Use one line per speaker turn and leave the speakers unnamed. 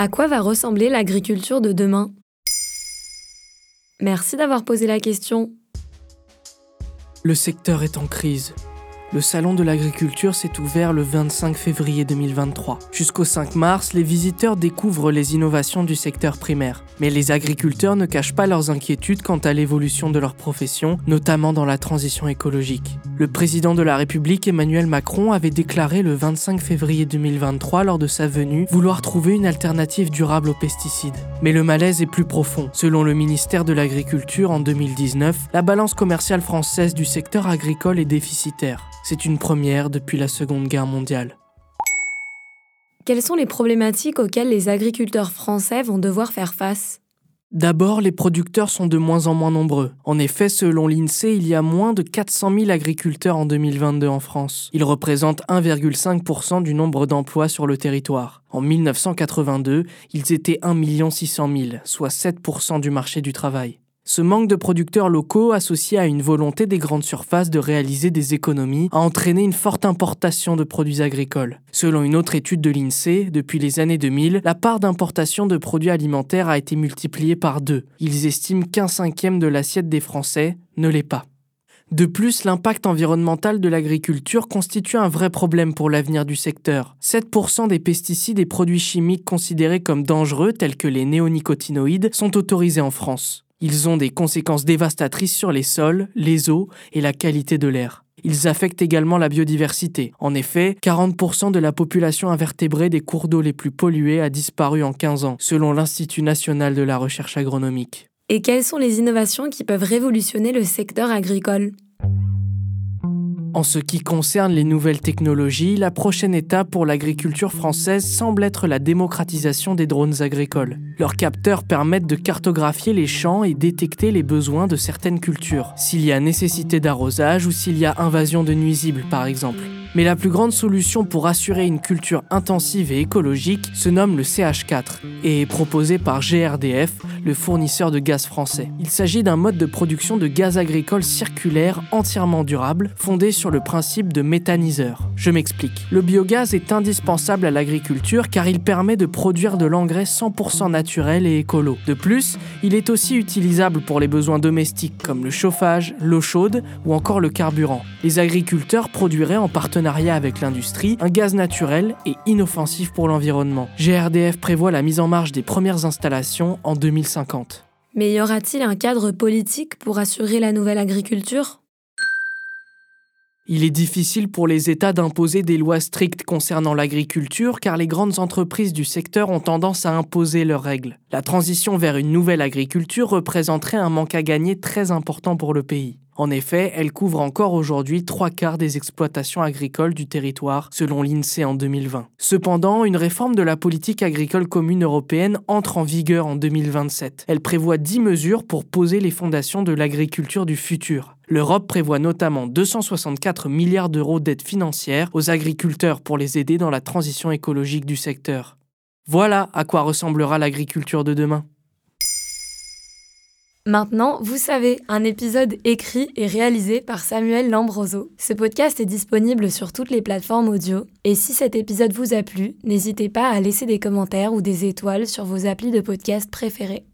À quoi va ressembler l'agriculture de demain? Merci d'avoir posé la question.
Le secteur est en crise. Le salon de l'agriculture s'est ouvert le 25 février 2023. Jusqu'au 5 mars, les visiteurs découvrent les innovations du secteur primaire. Mais les agriculteurs ne cachent pas leurs inquiétudes quant à l'évolution de leur profession, notamment dans la transition écologique. Le président de la République Emmanuel Macron avait déclaré le 25 février 2023 lors de sa venue vouloir trouver une alternative durable aux pesticides. Mais le malaise est plus profond. Selon le ministère de l'Agriculture en 2019, la balance commerciale française du secteur agricole est déficitaire. C'est une première depuis la Seconde Guerre mondiale.
Quelles sont les problématiques auxquelles les agriculteurs français vont devoir faire face?
D'abord, les producteurs sont de moins en moins nombreux. En effet, selon l'INSEE, il y a moins de 400 000 agriculteurs en 2022 en France. Ils représentent 1,5% du nombre d'emplois sur le territoire. En 1982, ils étaient 1 600 000, soit 7% du marché du travail. Ce manque de producteurs locaux, associé à une volonté des grandes surfaces de réaliser des économies, a entraîné une forte importation de produits agricoles. Selon une autre étude de l'INSEE, depuis les années 2000, la part d'importation de produits alimentaires a été multipliée par deux. Ils estiment qu'un cinquième de l'assiette des Français ne l'est pas. De plus, l'impact environnemental de l'agriculture constitue un vrai problème pour l'avenir du secteur. 7% des pesticides et produits chimiques considérés comme dangereux, tels que les néonicotinoïdes, sont autorisés en France. Ils ont des conséquences dévastatrices sur les sols, les eaux et la qualité de l'air. Ils affectent également la biodiversité. En effet, 40% de la population invertébrée des cours d'eau les plus pollués a disparu en 15 ans, selon l'Institut national de la recherche agronomique.
Et quelles sont les innovations qui peuvent révolutionner le secteur agricole?
En ce qui concerne les nouvelles technologies, la prochaine étape pour l'agriculture française semble être la démocratisation des drones agricoles. Leurs capteurs permettent de cartographier les champs et détecter les besoins de certaines cultures, s'il y a nécessité d'arrosage ou s'il y a invasion de nuisibles par exemple. Mais la plus grande solution pour assurer une culture intensive et écologique se nomme le CH4 et est proposée par GRDF, le fournisseur de gaz français. Il s'agit d'un mode de production de gaz agricole circulaire entièrement durable, fondé sur le principe de méthaniseur. Je m'explique. Le biogaz est indispensable à l'agriculture car il permet de produire de l'engrais 100% naturel et écolo. De plus, il est aussi utilisable pour les besoins domestiques comme le chauffage, l'eau chaude ou encore le carburant. Les agriculteurs produiraient en partenariat avec l'industrie un gaz naturel et inoffensif pour l'environnement. GRDF prévoit la mise en marche des premières installations en 2050.
Mais y aura-t-il un cadre politique pour assurer la nouvelle agriculture?
Il est difficile pour les États d'imposer des lois strictes concernant l'agriculture car les grandes entreprises du secteur ont tendance à imposer leurs règles. La transition vers une nouvelle agriculture représenterait un manque à gagner très important pour le pays. En effet, elle couvre encore aujourd'hui trois quarts des exploitations agricoles du territoire, selon l'INSEE en 2020. Cependant, une réforme de la politique agricole commune européenne entre en vigueur en 2027. Elle prévoit 10 mesures pour poser les fondations de l'agriculture du futur. L'Europe prévoit notamment 264 milliards d'euros d'aide financière aux agriculteurs pour les aider dans la transition écologique du secteur. Voilà à quoi ressemblera l'agriculture de demain.
Maintenant, vous savez, un épisode écrit et réalisé par Samuel Lambroso. Ce podcast est disponible sur toutes les plateformes audio. Et si cet épisode vous a plu, n'hésitez pas à laisser des commentaires ou des étoiles sur vos applis de podcast préférés.